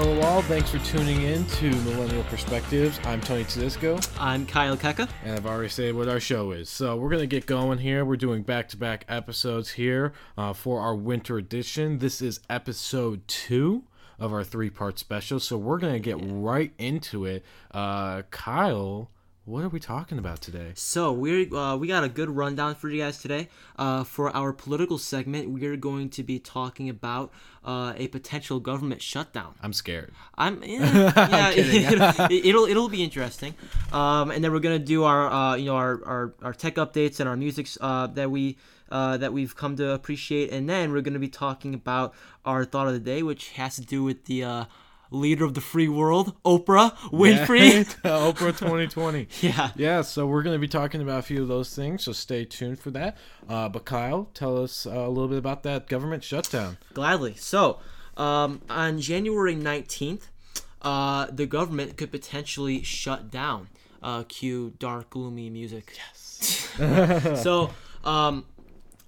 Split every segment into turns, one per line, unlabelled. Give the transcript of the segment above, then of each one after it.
Hello, all. Thanks for tuning in to Millennial Perspectives. I'm Tony Tedisco,
I'm Kyle Keka.
and I've already said what our show is. So we're gonna get going here. We're doing back-to-back episodes here uh, for our winter edition. This is episode two of our three-part special. So we're gonna get right into it. Uh, Kyle, what are we talking about today?
So we uh, we got a good rundown for you guys today. Uh, for our political segment, we are going to be talking about uh, a potential government shutdown.
I'm scared.
I'm yeah, yeah it'll, it'll it'll be interesting. Um, and then we're gonna do our uh, you know our, our, our tech updates and our music uh, that we uh, that we've come to appreciate. And then we're gonna be talking about our thought of the day, which has to do with the uh, leader of the free world, Oprah Winfrey.
Oprah 2020.
yeah.
Yeah, so we're going to be talking about a few of those things, so stay tuned for that. Uh, but Kyle, tell us uh, a little bit about that government shutdown.
Gladly. So, um, on January 19th, uh, the government could potentially shut down. Uh, cue dark, gloomy music. Yes. so, um,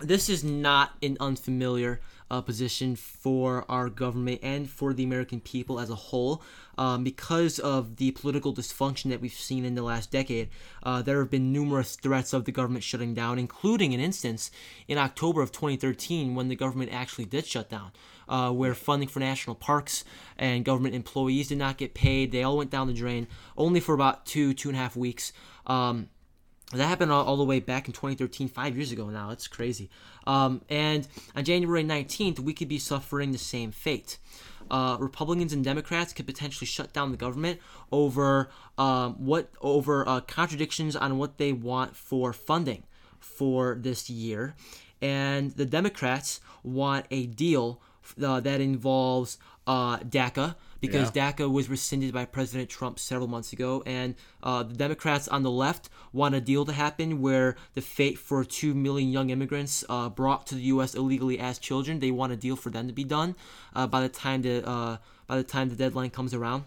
this is not an unfamiliar uh, position for our government and for the American people as a whole. Um, because of the political dysfunction that we've seen in the last decade, uh, there have been numerous threats of the government shutting down, including an instance in October of 2013 when the government actually did shut down, uh, where funding for national parks and government employees did not get paid. They all went down the drain, only for about two, two and a half weeks. Um, that happened all, all, the way back in 2013, five years ago now. It's crazy. Um, and on January 19th, we could be suffering the same fate. Uh, Republicans and Democrats could potentially shut down the government over um, what over uh, contradictions on what they want for funding for this year, and the Democrats want a deal uh, that involves uh, DACA because
Yeah.
DACA was rescinded by President Trump several months ago, and uh, the Democrats on the left want a deal to happen where the fate for two million young immigrants uh, brought to the U.S. illegally as children, they want a deal for them to be done uh, by the time the uh, by the time the deadline comes around,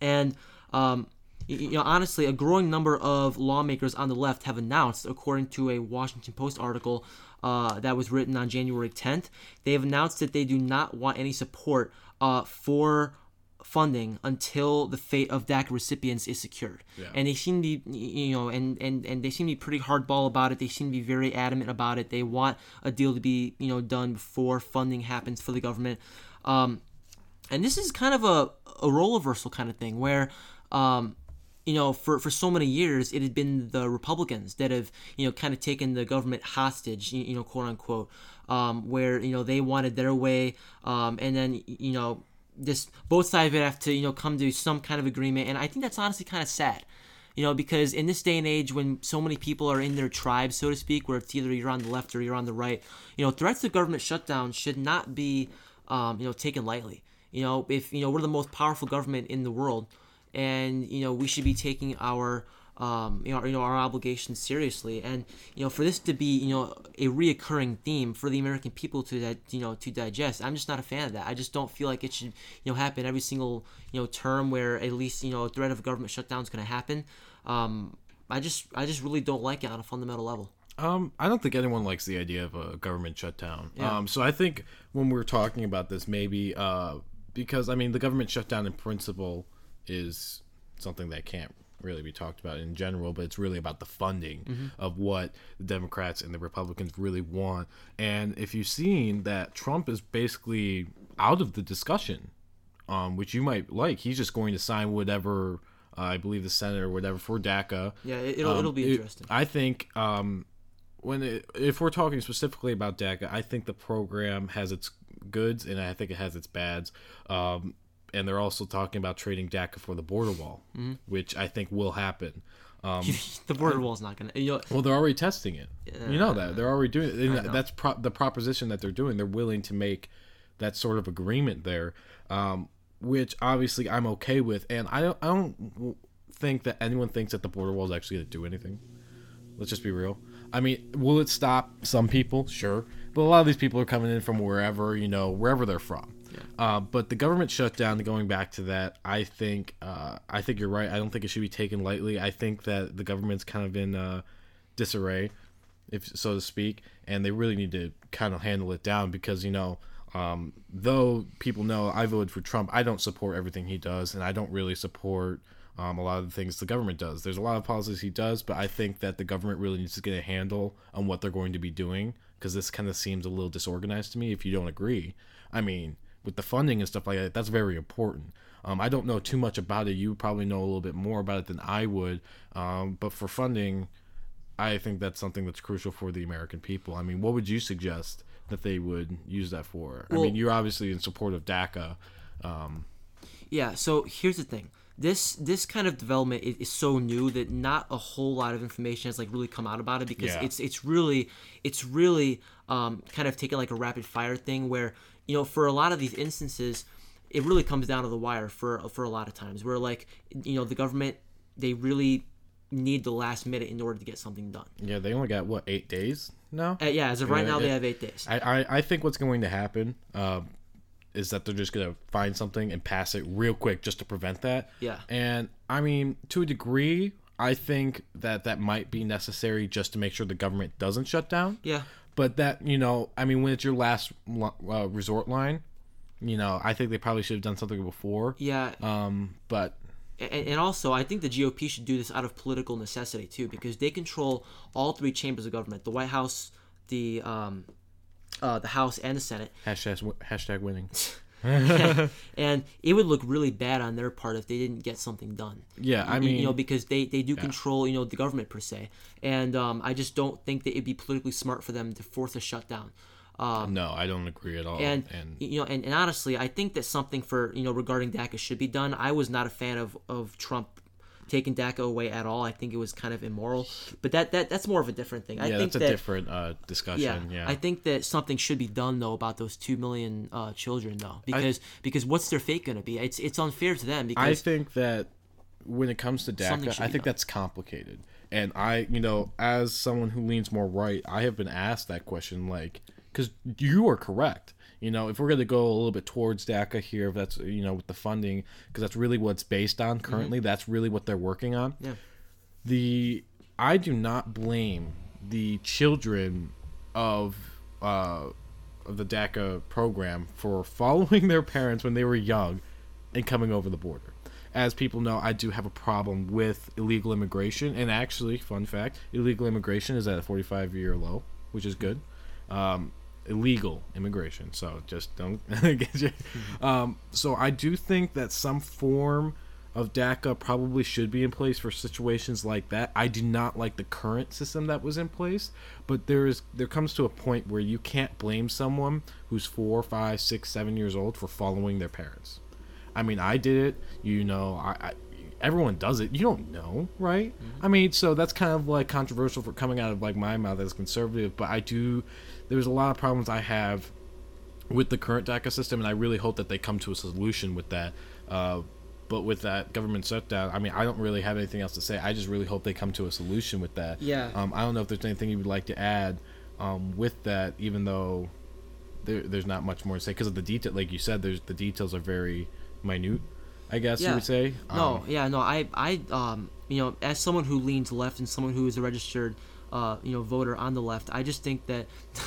and um, you know, honestly, a growing number of lawmakers on the left have announced, according to a Washington Post article uh, that was written on January 10th, they have announced that they do not want any support uh, for funding until the fate of DACA recipients is secured. And they seem to be, you know, and, and, and they seem to be pretty hardball about it. They seem to be very adamant about it. They want a deal to be, you know, done before funding happens for the government. Um, and this is kind of a, a role reversal kind of thing where um, you know for, for so many years it had been the republicans that have you know kind of taken the government hostage you, you know quote unquote um, where you know they wanted their way um, and then you know this both sides would have to you know come to some kind of agreement. And i think that's honestly kind of sad you know because in this day and age when so many people are in their tribes so to speak where it's either you're on the left or you're on the right you know threats to government shutdown should not be um, you know taken lightly. You know if you know we're the most powerful government in the world and you know we should be taking our um, you know, our- you know our obligations seriously and you know for this to be you know a reoccurring theme for the American people to that you know to digest I'm just not a fan of that I just don't feel like it should you know happen every single you know term where at least you know a threat of government shutdown is going to happen um, I just I just really don't like it on a fundamental level
Um, I don't think anyone likes the idea of a government shutdown.
Yeah.
Um, so I think when we're talking about this, maybe uh, because I mean the government shutdown in principle is something that can't really be talked about in general, but it's really about the funding of what the Democrats and the Republicans really want. And if you've seen that Trump is basically out of the discussion, um, which you might like, he's just going to sign whatever. Uh, I believe the Senate or whatever for DACA.
yeah it, it'll,
Um,
it'll be
it-
interesting
I think um, when it, if we're talking specifically about DACA, I think the program has its goods and I think it has its bads. Um, and they're also talking about trading DACA for the border wall,
Mm-hmm.
which I think will happen. Um,
the border wall's not gonna you know
well, they're already testing it. You know that they're already doing it. That's pro- the proposition that they're doing. They're willing to make that sort of agreement there, um, which obviously I'm okay with. And I don't, I don't think that anyone thinks that the border wall is actually going to do anything. Let's just be real. I mean, will it stop some people? Sure, but a lot of these people are coming in from wherever you know, wherever they're from. Uh, but the government shutdown, going back to that, I think uh, I think you're right. I don't think it should be taken lightly. I think that the government's kind of in uh, disarray, if so to speak, and they really need to kind of handle it down because you know. Um, though people know I voted for Trump, I don't support everything he does, and I don't really support um, a lot of the things the government does. There's a lot of policies he does, but I think that the government really needs to get a handle on what they're going to be doing because this kind of seems a little disorganized to me. If you don't agree, I mean, with the funding and stuff like that, that's very important. Um, I don't know too much about it. You probably know a little bit more about it than I would. Um, but for funding, I think that's something that's crucial for the American people. I mean, what would you suggest that they would use that for? I mean, you're obviously in support of DACA. Um,
Yeah. So here's the thing. This this kind of development is, is so new that not a whole lot of information has like really come out about it because
Yeah.
it's it's really it's really um, kind of taken like a rapid fire thing where you know for a lot of these instances it really comes down to the wire for for a lot of times where like you know the government they really need the last minute in order to get something done.
yeah, they only got what eight days now.
Uh, yeah, as of right now they have eight days.
I, I, I think what's going to happen um, is that they're just going to find something and pass it real quick just to prevent that.
Yeah.
And I mean, to a degree, I think that that might be necessary just to make sure the government doesn't shut down.
yeah.
But that, you know, I mean, when it's your last uh, resort line, you know, I think they probably should have done something before.
Yeah,
Um, but
and, and also I think the GOP should do this out of political necessity too, because they control all three chambers of government: the White House, the um, uh, the House, and the Senate.
hashtag hashtag winning.
and it would look really bad on their part if they didn't get something done.
Yeah, I mean,
you know, because they, they do control, you know, the government per se, and um, I just don't think that it'd be politically smart for them to force a shutdown. Um,
no, I don't agree at all.
and,
and
you know, and, and honestly, I think that something for you know regarding DACA should be done. I was not a fan of of Trump taking DACA away at all. I think it was kind of immoral, but that that that's more of a different thing. I
yeah,
think
that's a
that
different uh, discussion.
yeah,
Yeah,
I think that something should be done though about those two million uh, children though, because because what's their fate going to be? It's it's unfair to them Because I
think that when it comes to DACA, I think
done.
that's complicated. And I, you know, as someone who leans more right, I have been asked that question, like, because you are correct. You know, if we're going to go a little bit towards DACA here, if that's, you know, with the funding, because that's really what it's based on currently, that's really what they're working on.
Mm-hmm. Yeah.
The, I do not blame the children of, uh, of the DACA program for following their parents when they were young and coming over the border. As people know, I do have a problem with illegal immigration, and actually, fun fact: illegal immigration is at a 45-year low, which is good. Um, illegal immigration, so just don't get you. Um, so I do think that some form of DACA probably should be in place for situations like that. I do not like the current system that was in place, but there is there comes to a point where you can't blame someone who's four, five, six, seven years old for following their parents. I mean, I did it. You know, I, I everyone does it. You don't know, right? I mean, so that's kind of like controversial for coming out of like my mouth as conservative, but I do. There's a lot of problems I have with the current DACA system, and I really hope that they come to a solution with that. Uh, but with that government shutdown, I mean, I don't really have anything else to say. I just really hope they come to a solution with that.
Yeah.
Um, I don't know if there's anything you would like to add um, with that, even though there, there's not much more to say because of the detail. Like you said, there's the details are very minute. I guess you would say.
no,
Um,
yeah, no, I I um you know as someone who leans left and someone who is a registered uh you know voter on the left, I just think that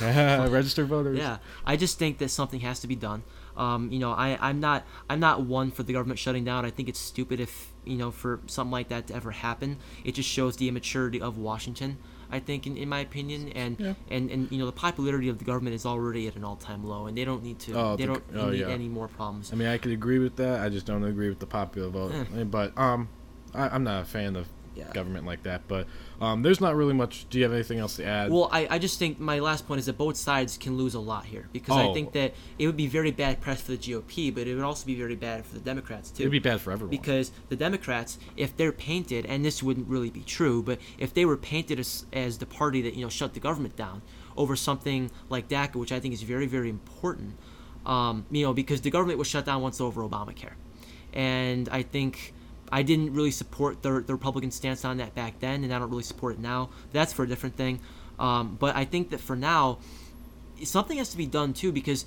registered voters.
Yeah, I just think that something has to be done. Um, you know, I, I'm not I'm not one for the government shutting down. I think it's stupid if you know for something like that to ever happen. It just shows the immaturity of Washington. I think, in, in my opinion, and,
Yeah.
and and you know the popularity of the government is already at an all time low, and they don't need to
Oh,
they
the-
don't
oh,
need
yeah.
any more problems.
I mean, I could agree with that. I just don't agree with the popular vote. But um, I, I'm not a fan of
Yeah.
government like that. But um, there's not really much. Do you have anything else to add?
Well, I, I just think my last point is that both sides can lose a lot here because I
Oh.
think that it would be very bad press for the GOP, but it would also be very bad for the Democrats too.
It'd be bad for everyone.
because the Democrats, if they're painted, and this wouldn't really be true, but if they were painted as, as the party that you know shut the government down over something like DACA, which I think is very very important, um, you know, because the government was shut down once over Obamacare, and I think. I didn't really support the, the Republican stance on that back then, and I don't really support it now. That's for a different thing. Um, but I think that for now, something has to be done too because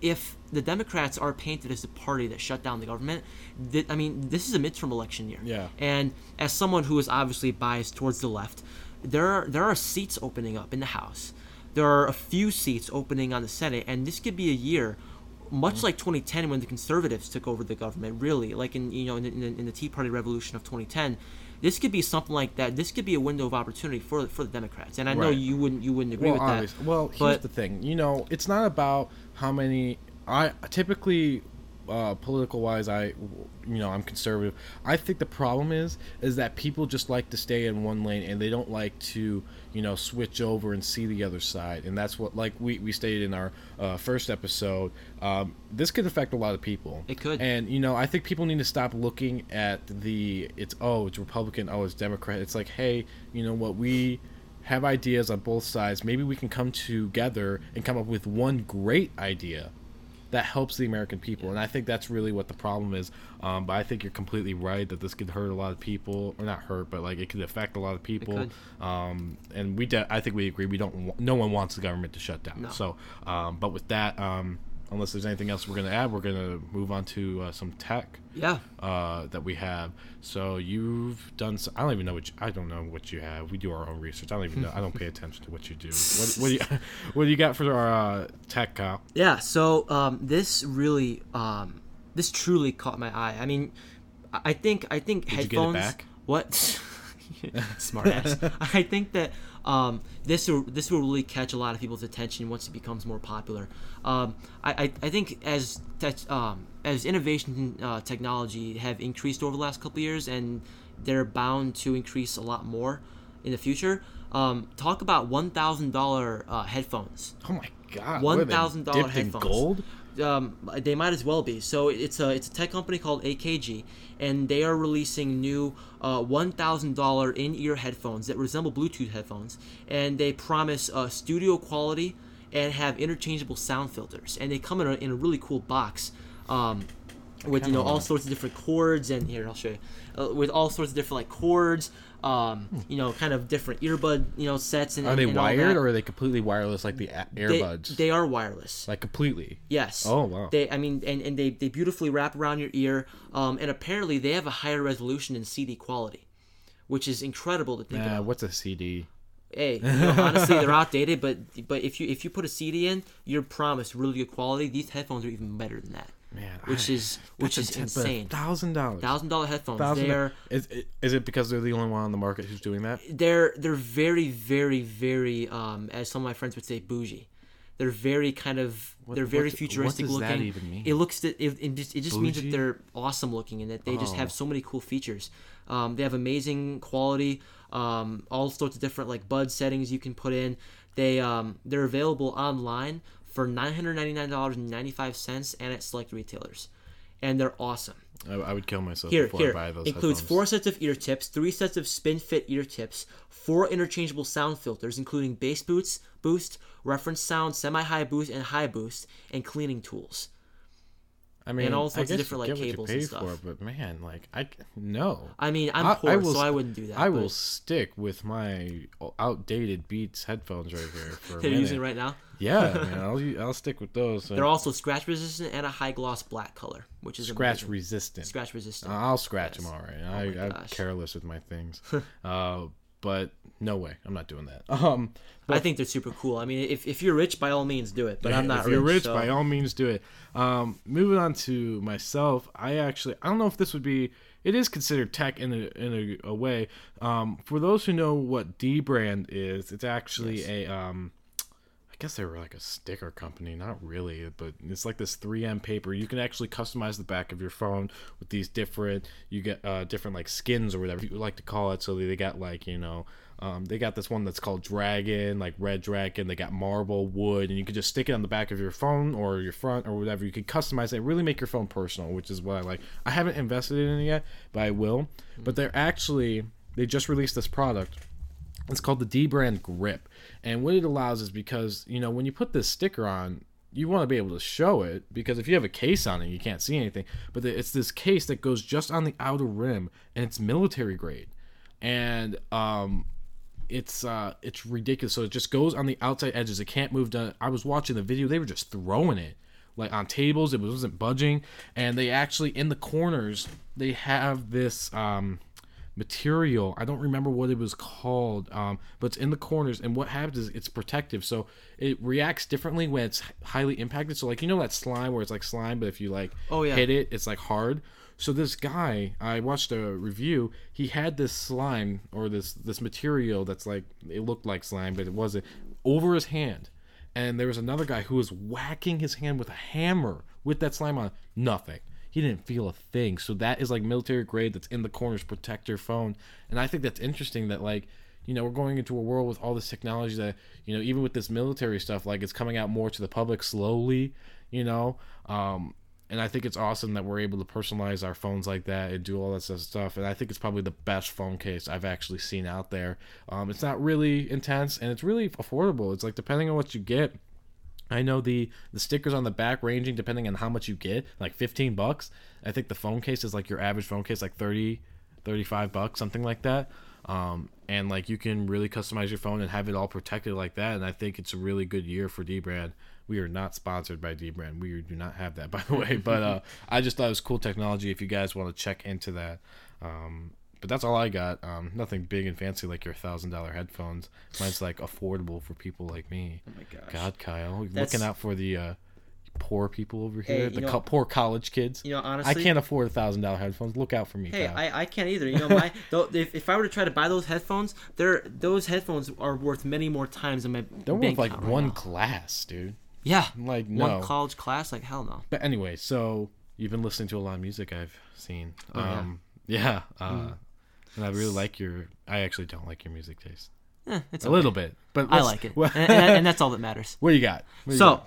if the Democrats are painted as the party that shut down the government, th- I mean, this is a midterm election year.
Yeah.
And as someone who is obviously biased towards the left, there are there are seats opening up in the House. There are a few seats opening on the Senate, and this could be a year, much like 2010 when the conservatives took over the government. Really, like in you know in the, in the, in the Tea Party revolution of 2010. This could be something like that. This could be a window of opportunity for for the Democrats, and I know
Right.
you wouldn't you wouldn't agree
well,
with that.
Well, here's
but
the thing. You know, it's not about how many. I typically, uh, political wise, I, you know, I'm conservative. I think the problem is, is that people just like to stay in one lane and they don't like to, you know, switch over and see the other side. And that's what, like we we stated in our uh, first episode, um, this could affect a lot of people.
It could.
And you know, I think people need to stop looking at the it's oh it's Republican, oh it's Democrat. It's like, hey, you know what we have ideas on both sides. Maybe we can come together and come up with one great idea that helps the American people. And I think that's really what the problem is. Um, but I think you're completely right that this could hurt a lot of people, or not hurt, but like it could affect a lot of people. Um, and we, de- I think we agree. We don't. wa- No one wants the government to shut down.
No.
So, um, but with that, um, unless there's anything else we're gonna add, we're gonna move on to uh, some tech
yeah,
uh, that we have. So you've done. I don't even know what you, I don't know what you have. We do our own research. I don't even know. I don't pay attention to what you do. What, what do you What do you got for our uh, tech, Kyle?
Yeah, so um, this really, um, this truly caught my eye. I mean, I think I think
you get it
headphones.
back?
What? Smart ass. I think that um, this will this will really catch a lot of people's attention once it becomes more popular. Um, I, I, I think as tech, um, as innovation uh, technology have increased over the last couple of years, and they're bound to increase a lot more in the future. Um, talk about one thousand dollar uh, headphones.
Oh my God! what are they,
$1,000
dipped in
headphones.
gold.
Um, they might as well be. So it's a it's a tech company called AKG, and they are releasing new uh, one thousand dollar in ear headphones that resemble Bluetooth headphones, and they promise uh, studio quality and have interchangeable sound filters, and they come in a, in a really cool box. Um, with you know all sorts of different chords and here I'll show you uh, with all sorts of different like chords um, you know kind of different earbud you know sets and
Are they
and
wired or are they completely wireless, like the a-
they,
earbuds?
they are wireless
like completely.
Yes.
Oh, wow.
They, I mean, and, and they, they beautifully wrap around your ear, um, and apparently they have a higher resolution and CD quality, which is incredible to think
Uh,
about.
what's a CD?
Hey, you know, honestly, they're outdated, but but if you if you put a CD in, you're promised really good quality. These headphones are even better than that,
Man,
which
I-
is which is insane.
Thousand dollars.
Thousand dollar headphones.
Thousand.
They're
Is is it because they're the only one on the market who's doing that?
they're they're very very very um as some of my friends would say bougie. They're very kind of they're very
what- what
futuristic
does that
looking.
even mean?
It looks that it, it just, it just means that they're awesome looking and that they just
Oh.
have so many cool features. Um, they have amazing quality, um, all sorts of different like bud settings you can put in. They um, they're available online for nine hundred ninety nine dollars and ninety five cents and at select retailers, and they're awesome.
I, I would kill myself
Here,
before
here
I buy those.
includes
headphones.
four sets of ear tips, three sets of SpinFit ear tips, four interchangeable sound filters, including bass boost, boost, reference sound, semi high boost, and high boost, and cleaning tools.
I mean,
all
I
sorts of different, like, cables and
pay
stuff.
For but man, like I no.
I mean, I'm
I-
poor,
I will
so I wouldn't do that.
I
but
will stick with my outdated Beats headphones right here for
They're using right now.
Yeah, man, I'll I'll stick with those. So
They're also scratch resistant and a high gloss black color, which is
scratch
amazing.
resistant.
scratch resistant.
I'll scratch
Yes.
them all right.
my
I, I'm careless with my things. uh, but no way, I'm not doing that. Um,
I think they're super cool. I mean, if, if you're rich, by all means, do it. But I'm not
if you're rich,
so-
by all means do it. Um, moving on to myself, I actually I don't know if this would be. It is considered tech in a in a, a way. Um, for those who know what dbrand is, it's actually
Yes.
a um, I guess they were like a sticker company, not really, but it's like this 3M paper. You can actually customize the back of your phone with these different. You get uh, different like skins or whatever you like to call it. So they got like you know. Um, they got this one that's called Dragon, like Red Dragon. They got Marble, Wood, and you can just stick it on the back of your phone or your front or whatever. You can customize it, really make your phone personal, which is what I like. I haven't invested in it yet, but I will. But they're actually they just released this product. It's called the dbrand Grip, and what it allows is because you know when you put this sticker on, you want to be able to show it because if you have a case on it, you can't see anything. But it's this case that goes just on the outer rim, and it's military grade, and um, it's uh it's ridiculous. So it just goes on the outside edges. It can't move down. I was watching the video; they were just throwing it like on tables. It wasn't budging, and they actually in the corners they have this um, material. I don't remember what it was called, um, but it's in the corners. And what happens is it's protective, so it reacts differently when it's highly impacted. So like you know that slime where it's like slime, but if you like
Oh, yeah.
hit it, it's like hard. So this guy, I watched a review. He had this slime or this this material that's like it looked like slime, but it wasn't over his hand. And there was another guy who was whacking his hand with a hammer with that slime on. Nothing. He didn't feel a thing. So that is like military grade. That's in the corners, protect your phone. And I think that's interesting. That like you know we're going into a world with all this technology that you know even with this military stuff like it's coming out more to the public slowly. You know. Um, and I think it's awesome that we're able to personalize our phones like that and do all that stuff. And I think it's probably the best phone case I've actually seen out there. Um, it's not really intense and it's really affordable. It's like depending on what you get. I know the the stickers on the back ranging depending on how much you get, like 15 bucks. I think the phone case is like your average phone case like 30 35 bucks, something like that. Um, and like you can really customize your phone and have it all protected like that. And I think it's a really good year for dbrand. We are not sponsored by dbrand. We do not have that, by the way. But uh, I just thought it was cool technology. If you guys want to check into that, um, but that's all I got. Um, nothing big and fancy like your thousand dollar headphones. Mine's like affordable for people like me.
Oh my gosh.
God, Kyle,
That's-
looking out for the uh, poor people over here,
you
the
know-
co- poor college kids.
You know, honestly, I
can't afford a thousand dollar headphones. Look out for me,
Hey,
Kyle.
I, I can't either. You know, my though, if, if I were to try to buy those headphones, they're those headphones are worth many more times than my
They're worth like
right
one
now.
class, dude.
Yeah,
Like no.
one college class, like hell no.
But anyway, so you've been listening to a lot of music I've seen.
Oh, yeah.
um, yeah. uh, And I really like your. I actually don't like your music taste.
Eh, it's
A
okay.
little bit, but
I like it, and, and, that's all that matters.
what do you got? Do you
So,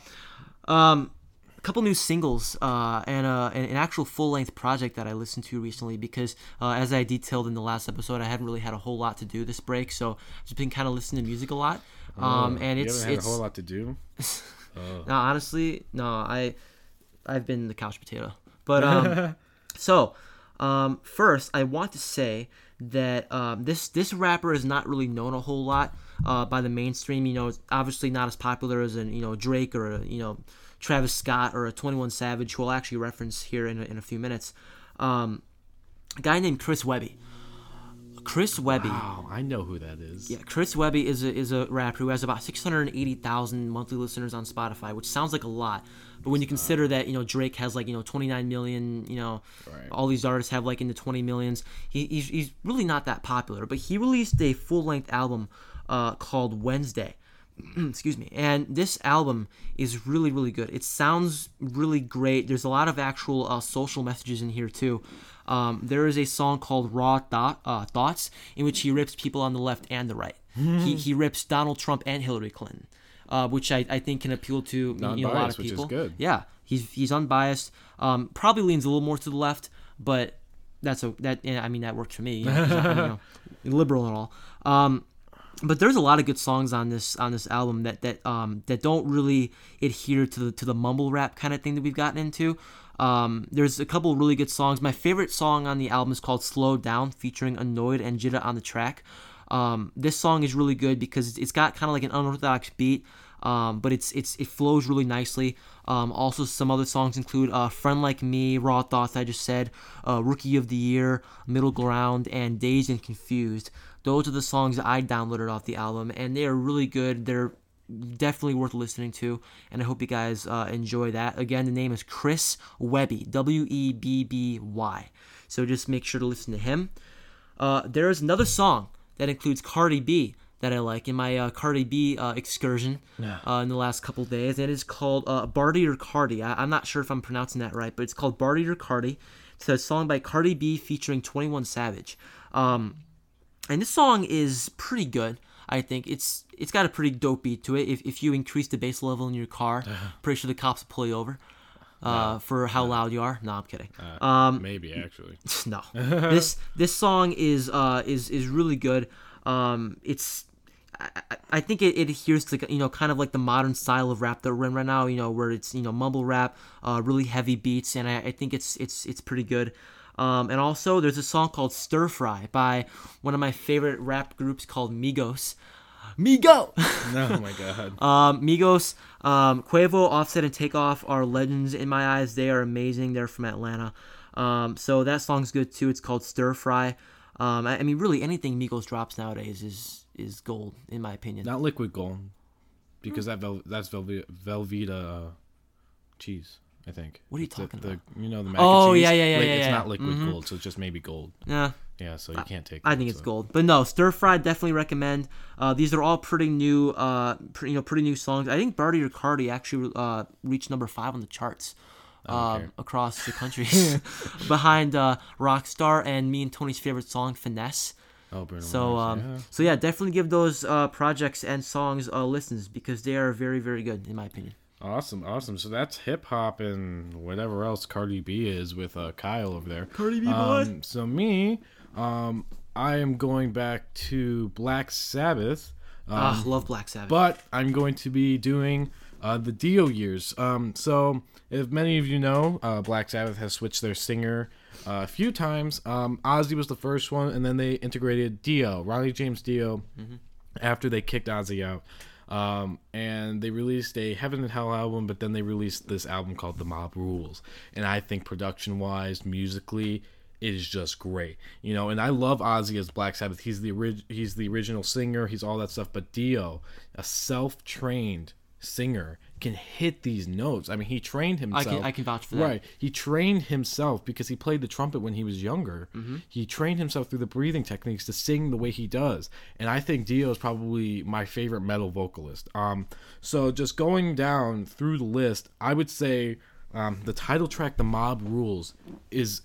got?
um, a couple new singles uh, and, uh, an actual full length project that I listened to recently because, uh, as I detailed in the last episode, I haven't really had a whole lot to do this break, so I've just been kind of listening to music a lot. Um, and
Oh, you
it's
had
it's
a whole lot to do.
no, honestly, no, I I've been the couch potato. But um, so um, first, I want to say that um, this this rapper is not really known a whole lot uh, by the mainstream. You know, it's obviously not as popular as an you know Drake or a, you know Travis Scott or a Twenty One Savage, who I'll actually reference here in a, in a few minutes. Um, a guy named Chris Webby. Chris Webby.
Wow, I know who that is.
Yeah, Chris Webby is a, is a rapper who has about 680,000 monthly listeners on Spotify, which sounds like a lot. But when you consider that, you know, Drake has like, you know, 29 million, you know,
Right.
all these artists have like in the 20 millions, he, he's, he's really not that popular. But he released a full length album uh, called Wednesday. Excuse me. And this album is really, really good. It sounds really great. There's a lot of actual uh, social messages in here, too. Um, there is a song called Raw Thought, uh, Thoughts in which he rips people on the left and the right. he, he rips Donald Trump and Hillary Clinton, uh, which I, I think can appeal to you know, a lot of people.
good.
Yeah, he's he's unbiased. Um, probably leans a little more to the left, but that's a that yeah, I mean that works for me. You know, you know, liberal and all. Um, but there's a lot of good songs on this on this album that that um that don't really adhere to the to the mumble rap kind of thing that we've gotten into. Um, there's a couple really good songs. My favorite song on the album is called "Slow Down," featuring Anoyd and Jitta on the track. Um, this song is really good because it's got kind of like an unorthodox beat, um, but it's it's it flows really nicely. Um, also, some other songs include uh, "Friend Like Me," "Raw Thoughts," I just said, uh, "Rookie of the Year," "Middle Ground," and "Dazed and Confused." Those are the songs that I downloaded off the album, and they are really good. They're definitely worth listening to, and I hope you guys uh, enjoy that. Again, the name is Chris Webby, W E B B Y. So just make sure to listen to him. Uh, there is another song that includes Cardi B that I like in my uh, Cardi B uh, excursion uh, in the last couple days. And it is called uh, Bartier Cardi. I- I'm not sure if I'm pronouncing that right, but it's called Bartier Cardi. It's a song by Cardi B featuring 21 Savage. Um, and this song is pretty good. I think it's it's got a pretty dope beat to it. If, if you increase the bass level in your car, pretty sure the cops will pull you over uh, for how loud you are. No, I'm kidding. Um,
Maybe actually.
no, this this song is uh is is really good. Um, it's I, I- I think it, it adheres to you know kind of like the modern style of rap that we're in right now. You know where it's you know mumble rap, uh, really heavy beats, and I, I think it's it's it's pretty good. Um, and also there's a song called Stir Fry by one of my favorite rap groups called Migos. Migo.
oh my god.
Um, Migos, um, Quavo, Offset, and Takeoff are legends in my eyes. They are amazing. They're from Atlanta. Um, so that song's good too. It's called Stir Fry. Um, I, I mean, really, anything Migos drops nowadays is is gold, in my opinion.
Not liquid gold, because that vel- that's Velve- Velveeta uh, cheese. I think.
What are you
The-
talking
the,
about?
You know the mac
Oh,
and cheese?
Oh yeah, yeah, yeah,
Like,
yeah,
It's not liquid
Mhm.
gold, so it's just maybe gold.
Yeah,
Yeah, so you can't take.
I
it,
think it's
so.
gold. But no, Stir Fry definitely recommend. Uh, these are all pretty new, uh, pretty, you know, pretty new songs. I think Bartier Cardi actually uh, reached number five on the charts. Um, across the country, behind uh, Rockstar and me and Tony's favorite song, "Finesse."
Oh, Bruno
So,
Mars,
um,
yeah.
so yeah, definitely give those uh, projects and songs uh, listens because they are very, very good in my opinion.
Awesome, awesome. So that's hip hop and whatever else Cardi B is with uh, Kyle over there.
Cardi B, boy.
Um, so me, um, I am going back to Black Sabbath. Um,
Ah, love Black Sabbath.
but I'm going to be doing uh, the Dio years. Um, so, if many of you know, uh, Black Sabbath has switched their singer uh, a few times. Um, Ozzy was the first one, and then they integrated Dio, Ronnie James Dio, after they kicked Ozzy out. Um, and they released a Heaven and Hell album, but then they released this album called The Mob Rules. And I think production wise, musically, is just great, you know. And I love Ozzy as Black Sabbath. He's the orig- he's the original singer. He's all that stuff. But Dio, a self-trained singer, can hit these notes. I mean, he trained
I
himself.
can I can vouch for that.
Right. He trained himself because he played the trumpet when he was younger.
Mm-hmm.
He trained himself through the breathing techniques to sing the way he does. And I think Dio is probably my favorite metal vocalist. Um, so just going down through the list, I would say um, the title track, "The Mob Rules," is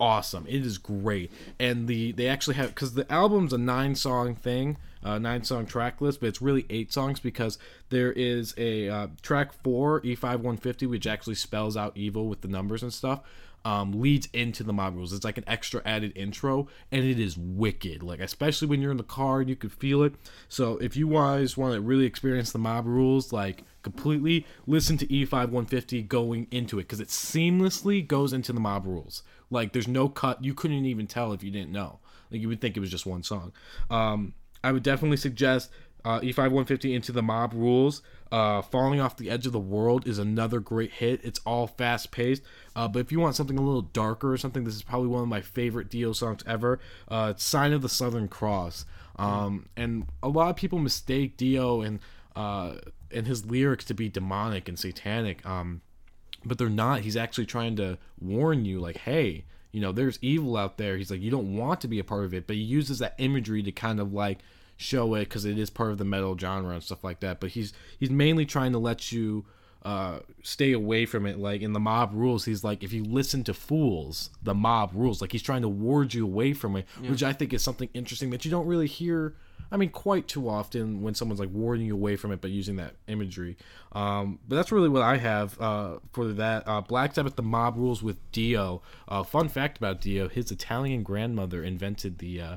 awesome. It is great, and the they actually have because the album's a nine song thing, uh, nine song track list, but it's really eight songs because there is a uh, track four E five one fifty which actually spells out evil with the numbers and stuff. Um, leads into the mob rules. It's like an extra added intro, and it is wicked. Like especially when you're in the car, and you can feel it. So if you guys want to really experience the mob rules, like completely, listen to E5 150 going into it because it seamlessly goes into the mob rules. Like there's no cut. You couldn't even tell if you didn't know. Like you would think it was just one song. Um, I would definitely suggest uh, E5 150 into the mob rules. Uh, Falling off the edge of the world is another great hit. It's all fast paced. Uh, but if you want something a little darker or something, this is probably one of my favorite Dio songs ever. Uh, Sign of the Southern Cross. Um, and a lot of people mistake Dio and uh, and his lyrics to be demonic and satanic. Um, but they're not. He's actually trying to warn you, like, hey, you know, there's evil out there. He's like, you don't want to be a part of it, but he uses that imagery to kind of like show it because it is part of the metal genre and stuff like that. But he's he's mainly trying to let you uh, stay away from it. Like in the mob rules, he's like, if you listen to fools, the mob rules. Like he's trying to ward you away from it, which I think is something interesting that you don't really hear. I mean, quite too often when someone's like warding you away from it, but using that imagery. Um, but that's really what I have uh, for that. Uh, Black Sabbath, the mob rules with Dio. Uh, fun fact about Dio: his Italian grandmother invented the uh,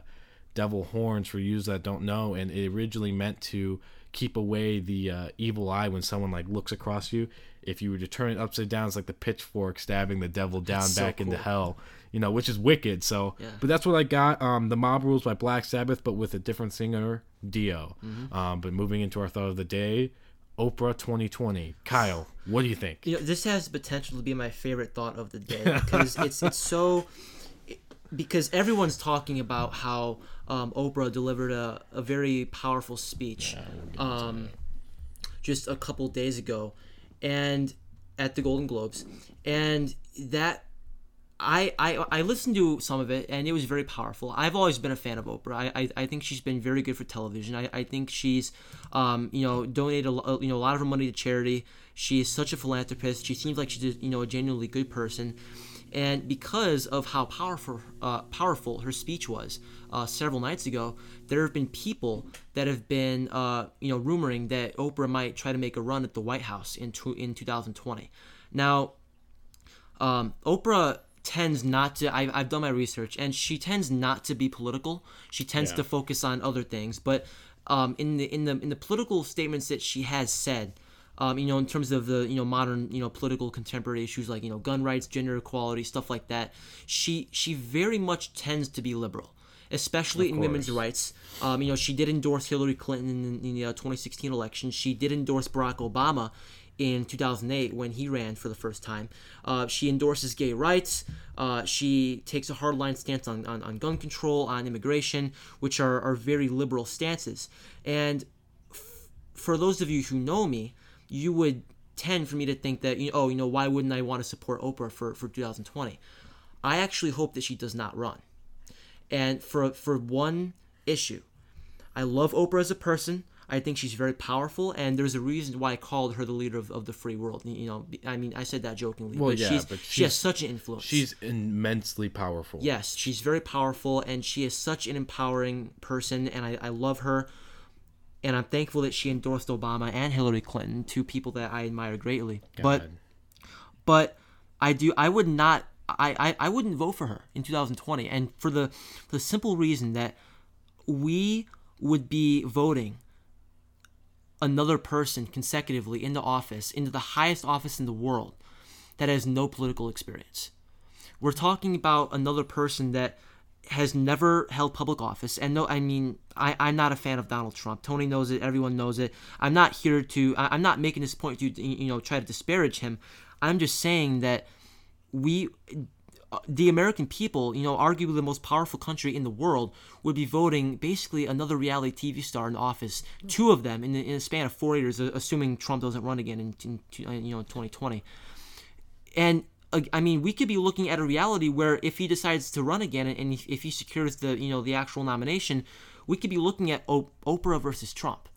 devil horns. For you that don't know, and it originally meant to keep away the uh, evil eye when someone like looks across you. If you were to turn it upside down, it's like the pitchfork stabbing the devil down
so
back into
cool.
hell. You know, which is wicked. So,
Yeah.
but that's what I got. Um, the Mob Rules by Black Sabbath, but with a different singer, Dio.
Mm-hmm.
Um, but moving into our thought of the day, Oprah 2020. Kyle, what do you think?
You know, this has potential to be my favorite thought of the day because it's it's so because everyone's talking about how um, Oprah delivered a, a very powerful speech um, just a couple days ago, and at the Golden Globes, and that I, I I listened to some of it and it was very powerful. I've always been a fan of Oprah. I, I, I think she's been very good for television. I, I think she's um, you know donated a, you know a lot of her money to charity. She is such a philanthropist. She seems like she's you know a genuinely good person. And because of how powerful uh, powerful her speech was uh, several nights ago, there have been people that have been uh, you know rumoring that Oprah might try to make a run at the White House in in 2020. Now um, Oprah tends not to I, i've done my research and she tends not to be political she tends
Yeah.
to focus on other things but um, in the in the in the political statements that she has said um, you know in terms of the you know modern you know political contemporary issues like you know gun rights gender equality stuff like that she she very much tends to be liberal especially in women's rights. Um, you know, she did endorse Hillary Clinton in, in the uh, 2016 election. She did endorse Barack Obama in 2008 when he ran for the first time. Uh, she endorses gay rights. Uh, she takes a hardline stance on, on, on gun control, on immigration, which are, are very liberal stances. And f- for those of you who know me, you would tend for me to think that, you know, oh, you know, why wouldn't I want to support Oprah for, for 2020? I actually hope that she does not run. And for for one issue, I love Oprah as a person. I think she's very powerful, and there's a reason why I called her the leader of, of the free world. You know, I mean, I said that jokingly,
Well,
but,
yeah,
she's,
but
she has such an influence.
She's immensely powerful.
yes, she's very powerful, and she is such an empowering person, and I, I love her. And I'm thankful that she endorsed Obama and Hillary Clinton, two people that I admire greatly. But
God.
but I do I would not I, I, I wouldn't vote for her in 2020 and for the for the simple reason that we would be voting another person consecutively into office into the highest office in the world that has no political experience. We're talking about another person that has never held public office and no i mean I, i'm not a fan of donald trump. Tony knows it. Everyone knows it. I'm not here to I, i'm not making this point to you know try to disparage him. I'm just saying that we the american people you know arguably the most powerful country in the world would be voting basically another reality tv star in office. Two of them in, in a span of four years assuming trump doesn't run again in, in you know 2020 and I mean, we could be looking at a reality where if he decides to run again and if- he secures the you know the actual nomination, we could be looking at Oprah versus Trump.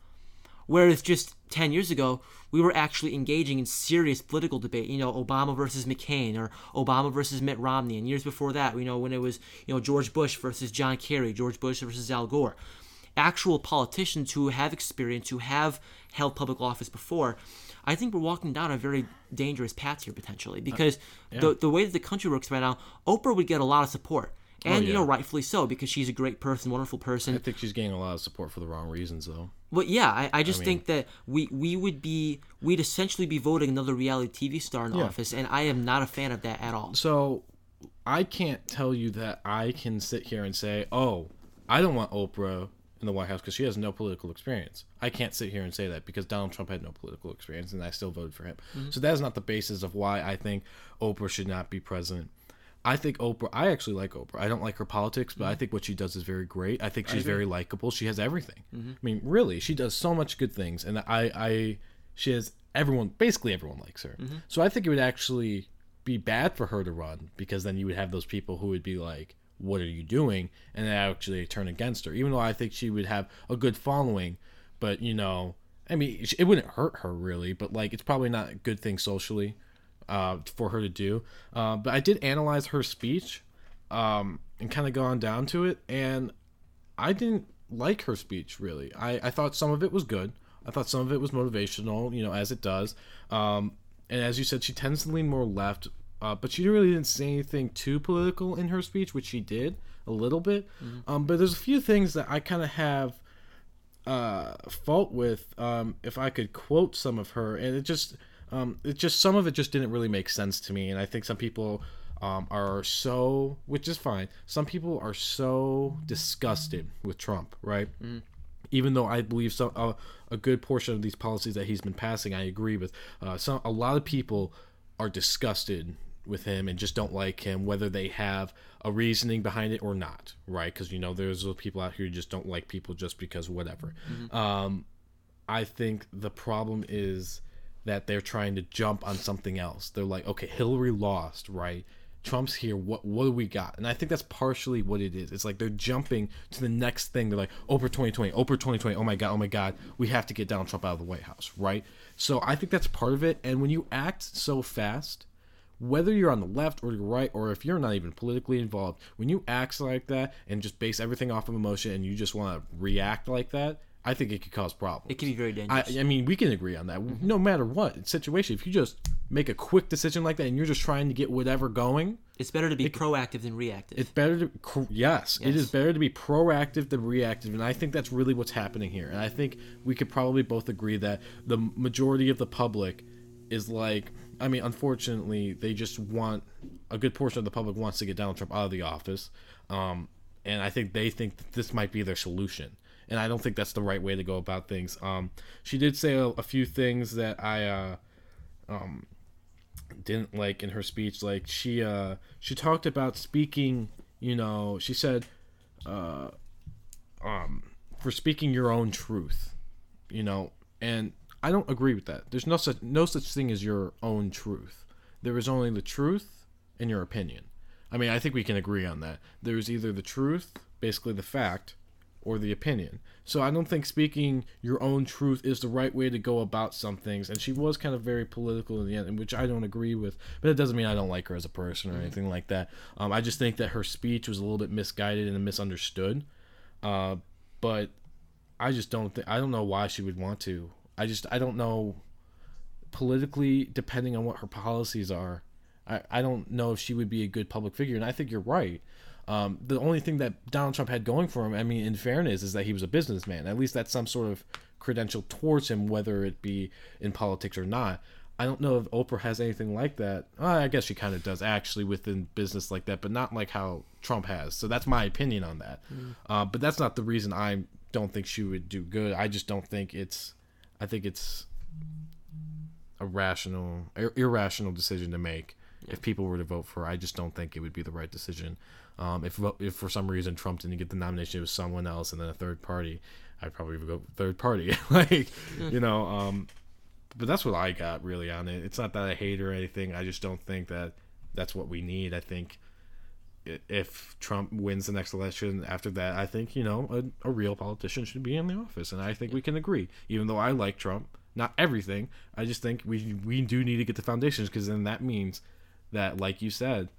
Whereas just 10 years ago, we were actually engaging in serious political debate, you know, Obama versus McCain or Obama versus Mitt Romney. And years before that, you know, when it was, you know, George Bush versus John Kerry, George Bush versus Al Gore. Actual politicians who have experience, who have held public office before. I think we're walking down a very dangerous path here potentially uh, because the, the way that the country works right now, Oprah would get a lot of support. Oh, and, you know, rightfully so because she's a great person, wonderful person.
I think she's getting a lot of support for the wrong reasons, though.
But yeah, I, I just think that we we would be we'd essentially be voting another reality TV star in office, and I am not a fan of that at all.
So I can't tell you that I can sit here and say, "Oh, I don't want Oprah in the White House because she has no political experience." I can't sit here and say that because Donald Trump had no political experience, and I still voted for him. Mm-hmm. So that is not the basis of why I think Oprah should not be president. I think Oprah. I actually like Oprah. I don't like her politics, but I mm-hmm. think what she does is very great. I think she's very likable. She has everything. Mm-hmm. I mean, really, she does so much good things, and I, I, she has everyone. Basically, everyone likes her. So I think it would actually be bad for her to run because then you would have those people who would be like, "What are you doing?" and then actually turn against her. Even though I think she would have a good following, but you know, I mean, it wouldn't hurt her really, but like, it's probably not a good thing socially uh, for her to do. Uh, but I did analyze her speech um, and kind of gone down to it, and I didn't like her speech really. I, I thought some of it was good. I thought some of it was motivational, you know, as it does. Um, and as you said, she tends to lean more left, uh, but she really didn't say anything too political in her speech, which she did a little bit. Um, but there's a few things that I kind of have uh, fault with um, if I could quote some of her, and it just um, it just some of it just didn't really make sense to me, and I think some people um, are so, which is fine. Some people are so disgusted with Trump, right? Even though I believe so, uh, a good portion of these policies that he's been passing, I agree with. Uh, some a lot of people are disgusted with him and just don't like him, whether they have a reasoning behind it or not, right? Because you know there's those people out here who just don't like people just because whatever. Um, I think the problem is that they're trying to jump on something else. They're like, okay, Hillary lost, right? Trump's here. What what do we got? And I think that's partially what it is. It's like they're jumping to the next thing. They're like, Oprah 2020, Oprah 2020. Oh my god, oh my god, we have to get Donald Trump out of the White House, right? So I think that's part of it. And when you act so fast, whether you're on the left or the right, or if you're not even politically involved, when you act like that and just base everything off of emotion and you just want to react like that, I think it could cause problems.
It can be very dangerous.
I mean, we can agree on that. Mm-hmm. No matter what situation, if you just make a quick decision like that and you're just trying to get whatever going,
it's better to be proactive than reactive.
it's better to cor- yes, it is better to be proactive than reactive, and I think that's really what's happening here. And I think we could probably both agree that the majority of the public is like, I mean, unfortunately, they just want a good portion of the public wants to get Donald Trump out of the office. Um, and I think they think that this might be their solution. And I don't think that's the right way to go about things. Um, she did say a, a few things that I uh, um, didn't like in her speech. Like she uh, she talked about speaking. You know, she said, uh, um, for speaking your own truth. You know, and I don't agree with that. There's no such no such thing as your own truth. There is only the truth and your opinion. I mean, I think we can agree on that. There's either the truth, basically the fact, or the opinion. So I don't think speaking your own truth is the right way to go about some things. And she was kind of very political in the end, which I don't agree with. But it doesn't mean I don't like her as a person or anything like that. Um, I just think that her speech was a little bit misguided and misunderstood. Uh, but I just don't think I don't know why she would want to. I just I don't know politically depending on what her policies are. I, I don't know if she would be a good public figure, and I think you're right. Um, the only thing that Donald Trump had going for him, I mean, in fairness, is that he was a businessman. At least that's some sort of credential towards him, whether it be in politics or not. I don't know if Oprah has anything like that. Uh, I guess she kind of does actually within business like that, but not like how Trump has. So that's my opinion on that. Mm. Uh, but that's not the reason I don't think she would do good. I just don't think it's. I think it's a rational, ir- irrational decision to make. Yeah. If people were to vote for, her. I just don't think it would be the right decision. Um, if if for some reason Trump didn't get the nomination, it was someone else and then a third party, I'd probably go third party. like, you know, um, but that's what I got really on it. It's not that I hate or anything. I just don't think that that's what we need. I think if Trump wins the next election after that, I think you know a, a real politician should be in the office, and I think we can agree. Even though I like Trump, not everything, I just think we we do need to get the foundations because then that means that, like you said,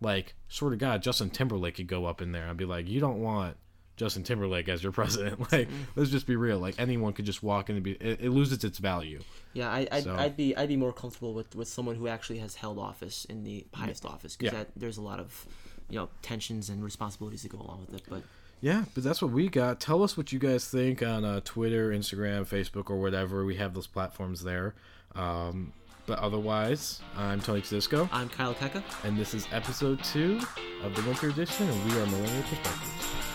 like sort of God, Justin Timberlake could go up in there and be like, you don't want Justin Timberlake as your president. Like, mm-hmm. let's just be real. Like anyone could just walk in and be, it, it loses its value.
Yeah, I, I'd, so. I'd, be, I'd be more comfortable with, with someone who actually has held office in the highest office because yeah. there's a lot of, you know, tensions and responsibilities that go along with it. But
yeah, but that's what we got. Tell us what you guys think on uh, Twitter, Instagram, Facebook, or whatever. We have those platforms there. Um, but otherwise, I'm Tony Cisco.
I'm Kyle Keka.
And this is episode two of the winter edition, and we are Millennial Perspectives.